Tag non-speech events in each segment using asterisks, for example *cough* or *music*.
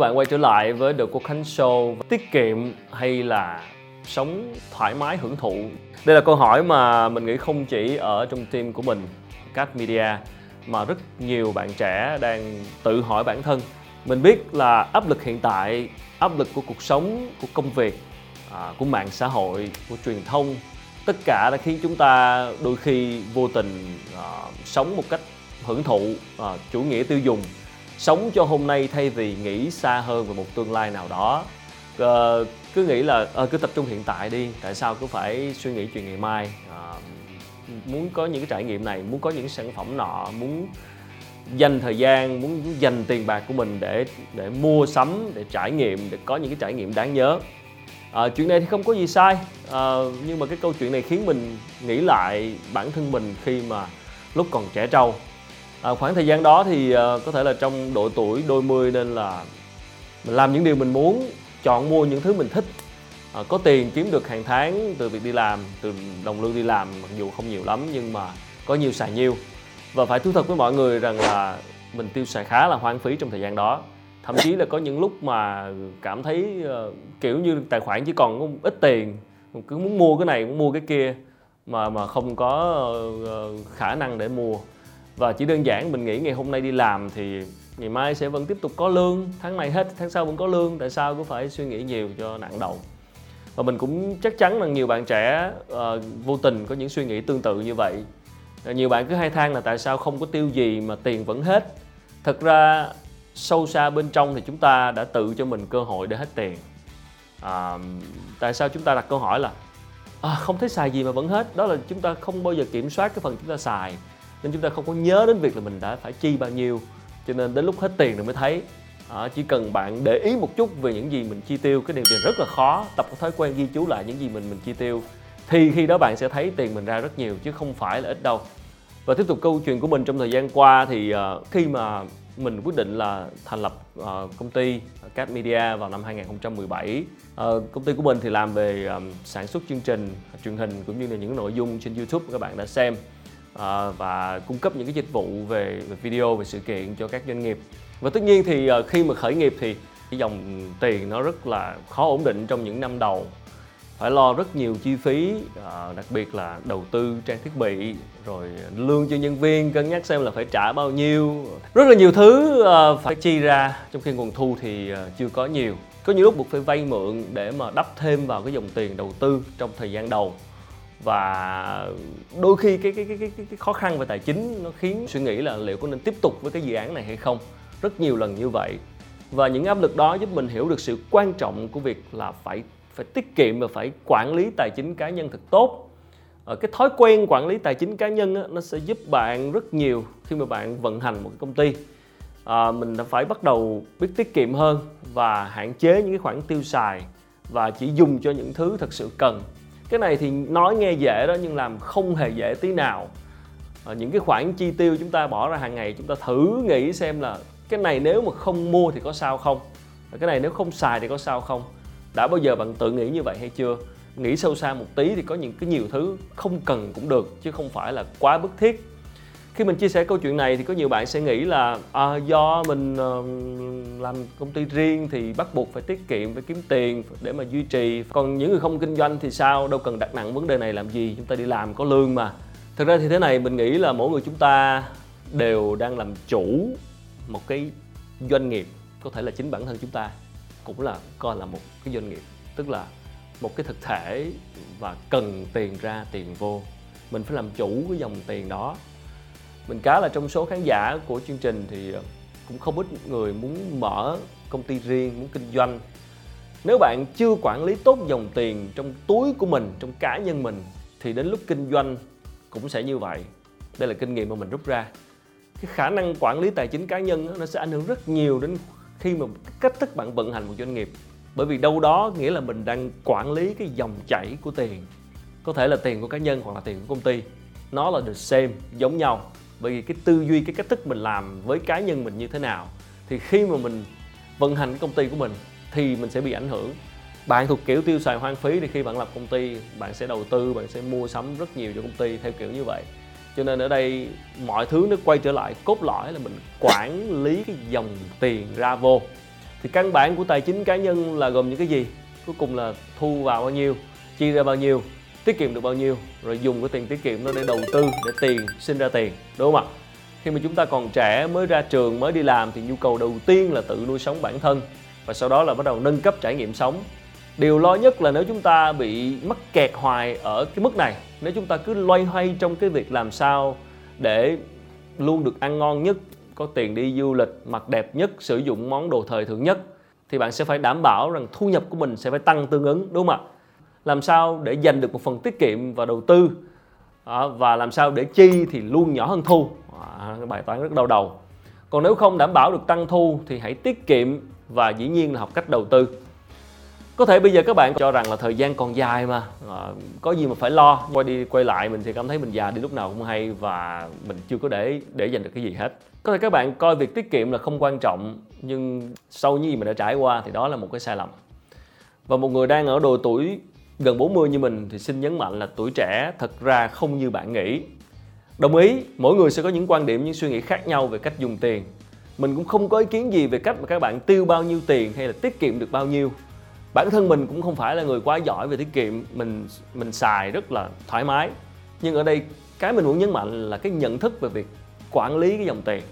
các bạn quay trở lại với The Quốc Khánh Show. Tiết kiệm hay là sống thoải mái hưởng thụ? Đây là câu hỏi mà mình nghĩ không chỉ ở trong team của mình Cat Media Mà rất nhiều bạn trẻ đang tự hỏi bản thân. Mình biết là áp lực hiện tại, áp lực của cuộc sống, của công việc, à, của mạng xã hội, của truyền thông Tất cả đã khiến chúng ta đôi khi vô tình à, sống một cách hưởng thụ, à, chủ nghĩa tiêu dùng sống cho hôm nay thay vì nghĩ xa hơn về một tương lai nào đó. Uh, cứ nghĩ là uh, cứ tập trung hiện tại đi tại sao cứ phải suy nghĩ chuyện ngày mai? Uh, muốn có những cái trải nghiệm này muốn có những sản phẩm nọ muốn dành thời gian muốn dành tiền bạc của mình để để mua sắm để trải nghiệm để có những cái trải nghiệm đáng nhớ. À, chuyện này thì không có gì sai. À, nhưng mà cái câu chuyện này khiến mình nghĩ lại bản thân mình khi mà lúc còn trẻ trâu à, khoảng thời gian đó thì à, có thể là trong độ tuổi đôi mươi nên là mình làm những điều mình muốn chọn mua những thứ mình thích. À, có tiền kiếm được hàng tháng từ việc đi làm từ đồng lương đi làm mặc dù không nhiều lắm nhưng mà có nhiều xài nhiều. Và phải thú thật với mọi người rằng là mình tiêu xài khá là hoang phí trong thời gian đó. Thậm chí là có những lúc mà cảm thấy uh, kiểu như tài khoản chỉ còn có ít tiền cứ muốn mua cái này muốn mua cái kia mà mà không có uh, khả năng để mua và chỉ đơn giản mình nghĩ ngày hôm nay đi làm thì ngày mai sẽ vẫn tiếp tục có lương. Tháng này hết tháng sau vẫn có lương. Tại sao cứ phải suy nghĩ nhiều cho nặng đầu? Và mình cũng chắc chắn là nhiều bạn trẻ uh, vô tình có những suy nghĩ tương tự như vậy. Ờ, nhiều bạn cứ hay than là tại sao không có tiêu gì mà tiền vẫn hết. Thật ra sâu xa bên trong thì chúng ta đã tự cho mình cơ hội để hết tiền. À, tại sao chúng ta đặt câu hỏi là à, không thấy xài gì mà vẫn hết? Đó là chúng ta không bao giờ kiểm soát cái phần chúng ta xài nên chúng ta không có nhớ đến việc là mình đã phải chi bao nhiêu. Cho nên đến lúc hết tiền rồi mới thấy à, chỉ cần bạn để ý một chút về những gì mình chi tiêu cái điều tiền rất là khó. Tập cái thói quen ghi chú lại những gì mình mình chi tiêu thì khi đó bạn sẽ thấy tiền mình ra rất nhiều chứ không phải là ít đâu. Và tiếp tục câu chuyện của mình trong thời gian qua thì uh, khi mà mình quyết định là thành lập uh, công ty Cat Media vào năm 2017 uh, à, công ty của mình thì làm về um, sản xuất chương trình truyền hình cũng như là những nội dung trên YouTube các bạn đã xem. Ờ, và cung cấp những cái dịch vụ về, về video về sự kiện cho các doanh nghiệp. Và tất nhiên thì uh, khi mà khởi nghiệp thì cái dòng tiền nó rất là khó ổn định trong những năm đầu. Phải lo rất nhiều chi phí uh, đặc biệt là đầu tư trang thiết bị rồi lương cho nhân viên cân nhắc xem là phải trả bao nhiêu. Rất là nhiều thứ uh, phải chi ra. Trong khi nguồn thu thì uh, chưa có nhiều. Có nhiều lúc buộc phải vay mượn để mà đắp thêm vào cái dòng tiền đầu tư trong thời gian đầu và đôi khi cái cái cái cái, cái khó khăn về tài chính nó khiến suy nghĩ là liệu có nên tiếp tục với cái dự án này hay không. Rất nhiều lần như vậy. Và những áp lực đó giúp mình hiểu được sự quan trọng của việc là phải phải tiết kiệm và phải quản lý tài chính cá nhân thật tốt. Ờ, cái thói quen quản lý tài chính cá nhân á, nó sẽ giúp bạn rất nhiều khi mà bạn vận hành một cái công ty. À, mình đã phải bắt đầu biết tiết kiệm hơn và hạn chế những cái khoản tiêu xài và chỉ dùng cho những thứ thật sự cần cái này thì nói nghe dễ đó nhưng làm không hề dễ tí nào. À, những cái khoản chi tiêu chúng ta bỏ ra hàng ngày chúng ta thử nghĩ xem là cái này nếu mà không mua thì có sao không? Cái này nếu không xài thì có sao không? Đã bao giờ bạn tự nghĩ như vậy hay chưa? Nghĩ sâu xa một tí thì có những cái nhiều thứ không cần cũng được chứ không phải là quá bức thiết khi mình chia sẻ câu chuyện này thì có nhiều bạn sẽ nghĩ là à, do mình uh, làm công ty riêng thì bắt buộc phải tiết kiệm phải kiếm tiền để mà duy trì. Còn những người không kinh doanh thì sao? Đâu cần đặt nặng vấn đề này làm gì? Chúng ta đi làm có lương mà. Thực ra thì thế này mình nghĩ là mỗi người chúng ta đều đang làm chủ một cái doanh nghiệp có thể là chính bản thân chúng ta cũng là coi là một cái doanh nghiệp. Tức là một cái thực thể và cần tiền ra tiền vô. Mình phải làm chủ cái dòng tiền đó mình cá là trong số khán giả của chương trình thì ờ, cũng không ít người muốn mở công ty riêng, muốn kinh doanh. Nếu bạn chưa quản lý tốt dòng tiền trong túi của mình, trong cá nhân mình, thì đến lúc kinh doanh cũng sẽ như vậy. Đây là kinh nghiệm mà mình rút ra. Cái khả năng quản lý tài chính cá nhân nó sẽ ảnh hưởng rất nhiều đến khi mà cách thức bạn vận hành một doanh nghiệp. Bởi vì đâu đó nghĩa là mình đang quản lý cái dòng chảy của tiền. Có thể là tiền của cá nhân hoặc là tiền của công ty. Nó là the same, giống nhau bởi vì cái tư duy, cái cách thức mình làm với cá nhân mình như thế nào, thì khi mà mình vận hành công ty của mình thì mình sẽ bị ảnh hưởng. Bạn thuộc kiểu tiêu xài hoang phí thì khi bạn lập công ty, bạn sẽ đầu tư, bạn sẽ mua sắm rất nhiều cho công ty theo kiểu như vậy. Cho nên ở đây mọi thứ nó quay trở lại cốt lõi là mình quản lý cái dòng tiền ra vô. Thì căn bản của tài chính cá nhân là gồm những cái gì? Cuối cùng là thu vào bao nhiêu, chi ra bao nhiêu? Tiết kiệm được bao nhiêu, rồi dùng cái tiền tiết kiệm đó để đầu tư, để tiền, sinh ra tiền, đúng không ạ? Khi mà chúng ta còn trẻ mới ra trường, mới đi làm thì nhu cầu đầu tiên là tự nuôi sống bản thân, và sau đó là bắt đầu nâng cấp trải nghiệm sống. Điều lo nhất là nếu chúng ta bị mắc kẹt hoài ở cái mức này, nếu chúng ta cứ loay hoay trong cái việc làm sao để luôn được ăn ngon nhất, có tiền đi du lịch, mặc đẹp nhất, sử dụng món đồ thời thượng nhất, thì bạn sẽ phải đảm bảo rằng thu nhập của mình sẽ phải tăng tương ứng, đúng không ạ? Làm sao để dành được một phần tiết kiệm và đầu tư? Và làm sao để chi thì luôn nhỏ hơn thu? À, bài toán rất đau đầu. Còn nếu không đảm bảo được tăng thu thì hãy tiết kiệm và dĩ nhiên là học cách đầu tư. Có thể bây giờ các bạn cho rằng là thời gian còn dài mà. À, có gì mà phải lo? Quay đi quay lại mình thì cảm thấy mình già đi lúc nào cũng hay và mình chưa có để để dành được cái gì hết. Có thể các bạn coi việc tiết kiệm là không quan trọng nhưng sau những gì mình đã trải qua thì đó là một cái sai lầm. Và một người đang ở độ tuổi gần 40 như mình thì xin nhấn mạnh là tuổi trẻ thật ra không như bạn nghĩ. Đồng ý, mỗi người sẽ có những quan điểm, những suy nghĩ khác nhau về cách dùng tiền. Mình cũng không có ý kiến gì về cách mà các bạn tiêu bao nhiêu tiền hay là tiết kiệm được bao nhiêu. Bản thân mình cũng không phải là người quá giỏi về tiết kiệm, mình mình xài rất là thoải mái. Nhưng ở đây, cái mình muốn nhấn mạnh là cái nhận thức về việc quản lý cái dòng tiền.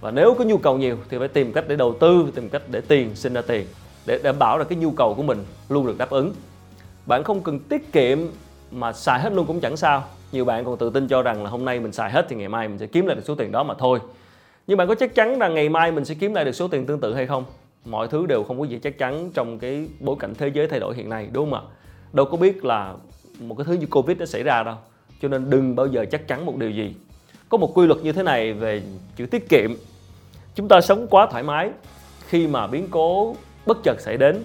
Và nếu có nhu cầu nhiều thì phải tìm cách để đầu tư, tìm cách để tiền sinh ra tiền, để đảm bảo là cái nhu cầu của mình luôn được đáp ứng bạn không cần tiết kiệm mà xài hết luôn cũng chẳng sao. Nhiều bạn còn tự tin cho rằng là hôm nay mình xài hết thì ngày mai mình sẽ kiếm lại được số tiền đó mà thôi. Nhưng bạn có chắc chắn rằng ngày mai mình sẽ kiếm lại được số tiền tương tự hay không? Mọi thứ đều không có gì chắc chắn trong cái bối cảnh thế giới thay đổi hiện nay, đúng không ạ? Đâu có biết là một cái thứ như covid nó xảy ra đâu. Cho nên đừng bao giờ chắc chắn một điều gì. Có một quy luật như thế này về chữ tiết kiệm. Chúng ta sống quá thoải mái khi mà biến cố bất chợt xảy đến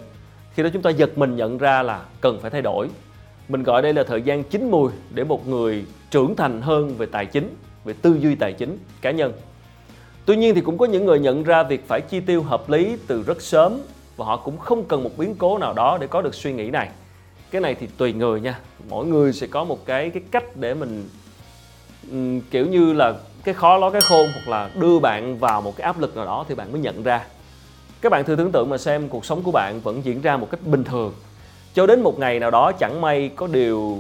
khi đó chúng ta giật mình nhận ra là cần phải thay đổi mình gọi đây là thời gian chín mùi để một người trưởng thành hơn về tài chính về tư duy tài chính cá nhân Tuy nhiên thì cũng có những người nhận ra việc phải chi tiêu hợp lý từ rất sớm và họ cũng không cần một biến cố nào đó để có được suy nghĩ này. Cái này thì tùy người nha. Mỗi người sẽ có một cái cái cách để mình um, kiểu như là cái khó ló cái khôn hoặc là đưa bạn vào một cái áp lực nào đó thì bạn mới nhận ra. Các bạn thử tưởng tượng mà xem cuộc sống của bạn vẫn diễn ra một cách bình thường. Cho đến một ngày nào đó chẳng may có điều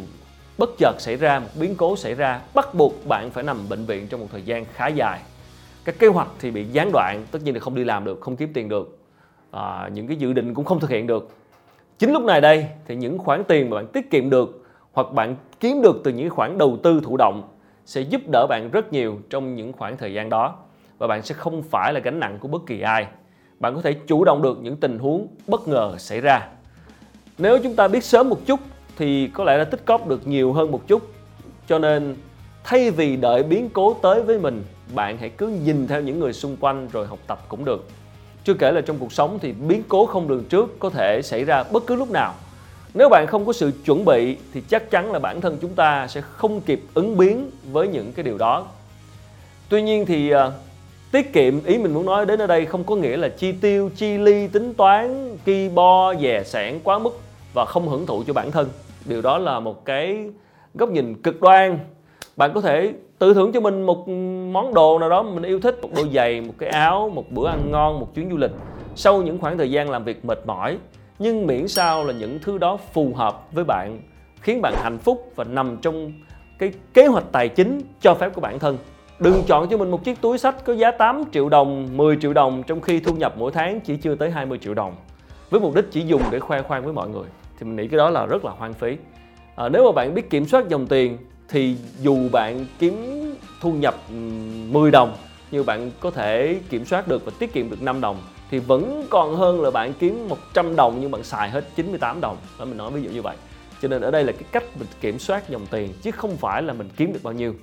bất chợt xảy ra, một biến cố xảy ra, bắt buộc bạn phải nằm bệnh viện trong một thời gian khá dài. Các kế hoạch thì bị gián đoạn tất nhiên là không đi làm được không kiếm tiền được. À, những cái dự định cũng không thực hiện được. Chính lúc này đây thì những khoản tiền mà bạn tiết kiệm được hoặc bạn kiếm được từ những khoản đầu tư thụ động sẽ giúp đỡ bạn rất nhiều trong những khoảng thời gian đó. Và bạn sẽ không phải là gánh nặng của bất kỳ ai bạn có thể chủ động được những tình huống bất ngờ xảy ra. Nếu chúng ta biết sớm một chút, thì có lẽ là tích cóp được nhiều hơn một chút. Cho nên, thay vì đợi biến cố tới với mình, bạn hãy cứ nhìn theo những người xung quanh rồi học tập cũng được. Chưa kể là trong cuộc sống thì biến cố không lường trước có thể xảy ra bất cứ lúc nào. Nếu bạn không có sự chuẩn bị, thì chắc chắn là bản thân chúng ta sẽ không kịp ứng biến với những cái điều đó. Tuy nhiên thì ờ, tiết kiệm, ý mình muốn nói đến ở đây không có nghĩa là chi tiêu, chi ly, tính toán, ki bo, dè sản quá mức và không hưởng thụ cho bản thân. Điều đó là một cái góc nhìn cực đoan. Bạn có thể tự thưởng cho mình một món đồ nào đó mình yêu thích, một đôi giày, một cái áo, một bữa ăn ngon, một chuyến du lịch. Sau những khoảng thời gian làm việc mệt mỏi, nhưng miễn sao là những thứ đó phù hợp với bạn, khiến bạn hạnh phúc và nằm trong cái kế hoạch tài chính cho phép của bản thân đừng chọn cho mình một chiếc túi sách có giá 8 triệu đồng 10 triệu đồng trong khi thu nhập mỗi tháng chỉ chưa tới 20 triệu đồng. Với mục đích chỉ dùng để khoe khoang với mọi người. Thì mình nghĩ cái đó là rất là hoang phí. À, nếu mà bạn biết kiểm soát dòng tiền thì dù bạn kiếm thu nhập 10 đồng nhưng bạn có thể kiểm soát được và tiết kiệm được 5 đồng thì vẫn còn hơn là bạn kiếm 100 đồng nhưng bạn xài hết 98 đồng. Đó mình nói ví dụ như vậy. Cho nên ở đây là cái cách mình kiểm soát dòng tiền chứ không phải là mình kiếm được bao nhiêu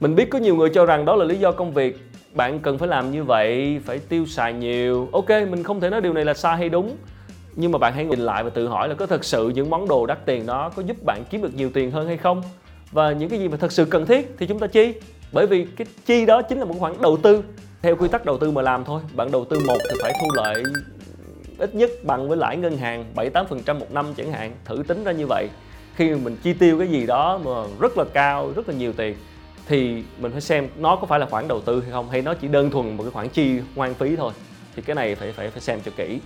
mình biết có nhiều người cho rằng đó là lý do công việc. Bạn cần phải làm như vậy, phải tiêu xài nhiều. Ok, mình không thể nói điều này là sai hay đúng, nhưng mà bạn hãy nhìn lại và tự hỏi là có thật sự những món đồ đắt tiền đó có giúp bạn kiếm được nhiều tiền hơn hay không? Và những cái gì mà thật sự cần thiết thì chúng ta chi? Bởi vì cái chi đó chính là một khoản đầu tư. Theo quy tắc đầu tư mà làm thôi. Bạn đầu tư một thì phải thu lợi ít nhất bằng với lãi ngân hàng 7 8% một năm chẳng hạn. Thử tính ra như vậy. Khi mà mình chi tiêu cái gì đó mà rất là cao, rất là nhiều tiền thì mình phải xem nó có phải là khoản đầu tư hay không, hay nó chỉ đơn thuần một cái khoản chi hoang phí thôi. Thì cái này phải phải phải xem cho kỹ.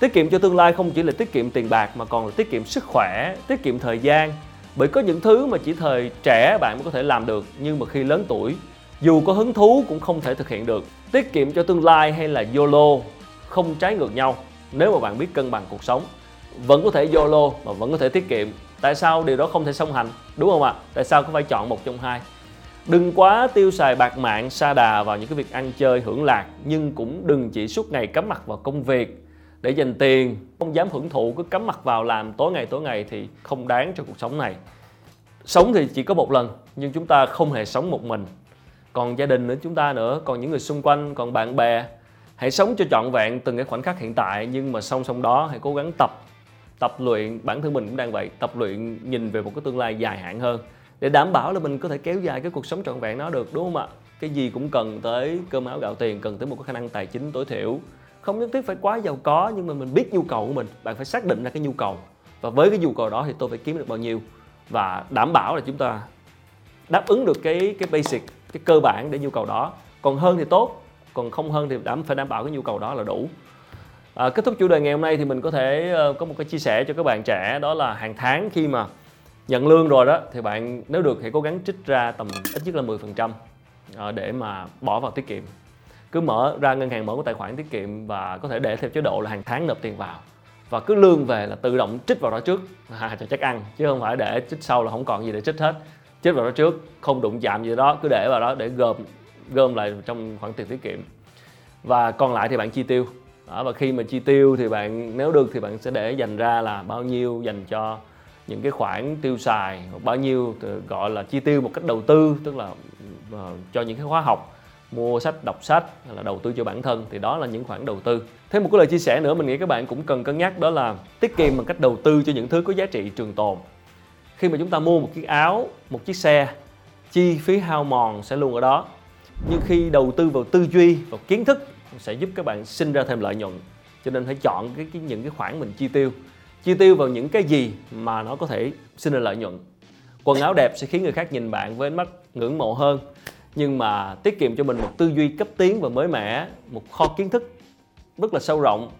Tiết kiệm cho tương lai không chỉ là tiết kiệm tiền bạc mà còn là tiết kiệm sức khỏe, tiết kiệm thời gian. Bởi có những thứ mà chỉ thời trẻ bạn mới có thể làm được, nhưng mà khi lớn tuổi, dù có hứng thú cũng không thể thực hiện được. Tiết kiệm cho tương lai hay là YOLO không trái ngược nhau. Nếu mà bạn biết cân bằng cuộc sống, vẫn có thể YOLO mà vẫn có thể tiết kiệm. Tại sao điều đó không thể song hành? Đúng không ạ? Tại sao có phải chọn một trong hai? Đừng quá tiêu xài bạc mạng, sa đà vào những cái việc ăn chơi hưởng lạc, nhưng cũng đừng chỉ suốt ngày cắm mặt vào công việc. Để dành tiền, không dám hưởng thụ, cứ cắm mặt vào làm tối ngày tối ngày thì không đáng cho cuộc sống này. Sống thì chỉ có một lần, nhưng chúng ta không hề sống một mình. Còn gia đình nữa chúng ta nữa, còn những người xung quanh, còn bạn bè. Hãy sống cho trọn vẹn từng cái khoảnh khắc hiện tại, nhưng mà song song đó, hãy cố gắng tập tập luyện. Bản thân mình cũng đang vậy, tập luyện nhìn về một cái tương lai dài hạn hơn để đảm bảo là mình có thể kéo dài cái cuộc sống trọn vẹn nó được đúng không ạ? Cái gì cũng cần tới cơm áo gạo tiền cần tới một cái khả năng tài chính tối thiểu. Không nhất thiết phải quá giàu có nhưng mà mình biết nhu cầu của mình. Bạn phải xác định ra cái nhu cầu. Và với cái nhu cầu đó thì tôi phải kiếm được bao nhiêu. Và đảm bảo là chúng ta đáp ứng được cái cái basic cái cơ bản để nhu cầu đó. Còn hơn thì tốt còn không hơn thì đảm phải đảm bảo cái nhu cầu đó là đủ. À, kết thúc chủ đề ngày hôm nay thì mình có thể uh, có một cái chia sẻ cho các bạn trẻ đó là hàng tháng khi mà nhận lương rồi đó thì bạn nếu được thì cố gắng trích ra tầm ít nhất là 10% ờ, để mà bỏ vào tiết kiệm. Cứ mở ra ngân hàng mở một tài khoản tiết kiệm và có thể để theo chế độ là hàng tháng nộp tiền vào. Và cứ lương về là tự động trích vào đó trước. À, *laughs* cho chắc ăn chứ không phải để trích sau là không còn gì để trích hết. Trích vào đó trước không đụng chạm gì đó cứ để vào đó để gom gom lại trong khoản tiền tiết kiệm. Và còn lại thì bạn chi tiêu. Đó, và khi mà chi tiêu thì bạn nếu được thì bạn sẽ để dành ra là bao nhiêu dành cho những cái khoản tiêu xài bao nhiêu gọi là chi tiêu một cách đầu tư tức là ờ, cho những cái khóa học mua sách đọc sách hay là đầu tư cho bản thân thì đó là những khoản đầu tư. Thêm một cái lời chia sẻ nữa mình nghĩ các bạn cũng cần cân nhắc đó là tiết kiệm bằng cách đầu tư cho những thứ có giá trị trường tồn. Khi mà chúng ta mua một chiếc áo một chiếc xe chi phí hao mòn sẽ luôn ở đó. Nhưng khi đầu tư vào tư duy vào kiến thức sẽ giúp các bạn sinh ra thêm lợi nhuận. Cho nên phải chọn cái, cái những cái khoản mình chi tiêu chi tiêu vào những cái gì mà nó có thể sinh ra lợi nhuận. Quần áo đẹp sẽ khiến người khác nhìn bạn với ánh mắt ngưỡng mộ hơn. Nhưng mà tiết kiệm cho mình một tư duy cấp tiến và mới mẻ một kho kiến thức rất là sâu rộng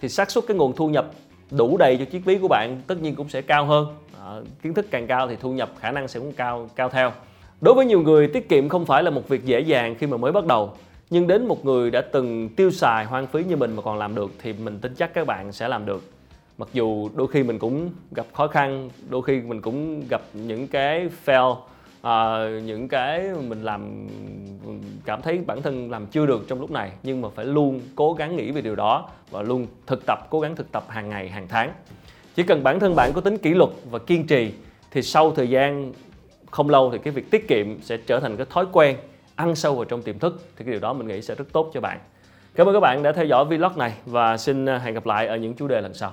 thì xác suất cái nguồn thu nhập đủ đầy cho chiếc ví của bạn tất nhiên cũng sẽ cao hơn. À, kiến thức càng cao thì thu nhập khả năng sẽ cũng cao cao theo. Đối với nhiều người tiết kiệm không phải là một việc dễ dàng khi mà mới bắt đầu. Nhưng đến một người đã từng tiêu xài hoang phí như mình mà còn làm được thì mình tin chắc các bạn sẽ làm được mặc dù đôi khi mình cũng gặp khó khăn đôi khi mình cũng gặp những cái fail uh, những cái mình làm cảm thấy bản thân làm chưa được trong lúc này nhưng mà phải luôn cố gắng nghĩ về điều đó và luôn thực tập cố gắng thực tập hàng ngày hàng tháng. Chỉ cần bản thân bạn có tính kỷ luật và kiên trì thì sau thời gian không lâu thì cái việc tiết kiệm sẽ trở thành cái thói quen ăn sâu vào trong tiềm thức thì cái điều đó mình nghĩ sẽ rất tốt cho bạn. Cảm ơn các bạn đã theo dõi vlog này và xin à, hẹn gặp lại ở những chủ đề lần sau.